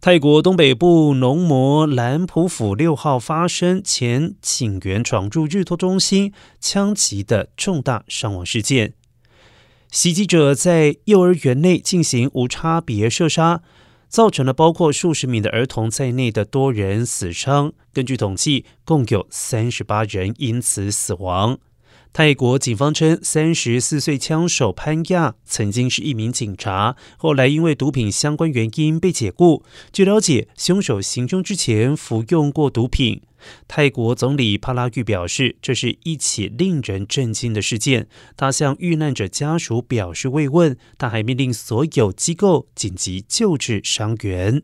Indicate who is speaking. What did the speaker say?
Speaker 1: 泰国东北部农摩兰普府六号发生前警员闯入日托中心枪击的重大伤亡事件，袭击者在幼儿园内进行无差别射杀，造成了包括数十名的儿童在内的多人死伤。根据统计，共有三十八人因此死亡。泰国警方称，三十四岁枪手潘亚曾经是一名警察，后来因为毒品相关原因被解雇。据了解，凶手行凶之前服用过毒品。泰国总理帕拉育表示，这是一起令人震惊的事件。他向遇难者家属表示慰问，他还命令所有机构紧急救治伤员。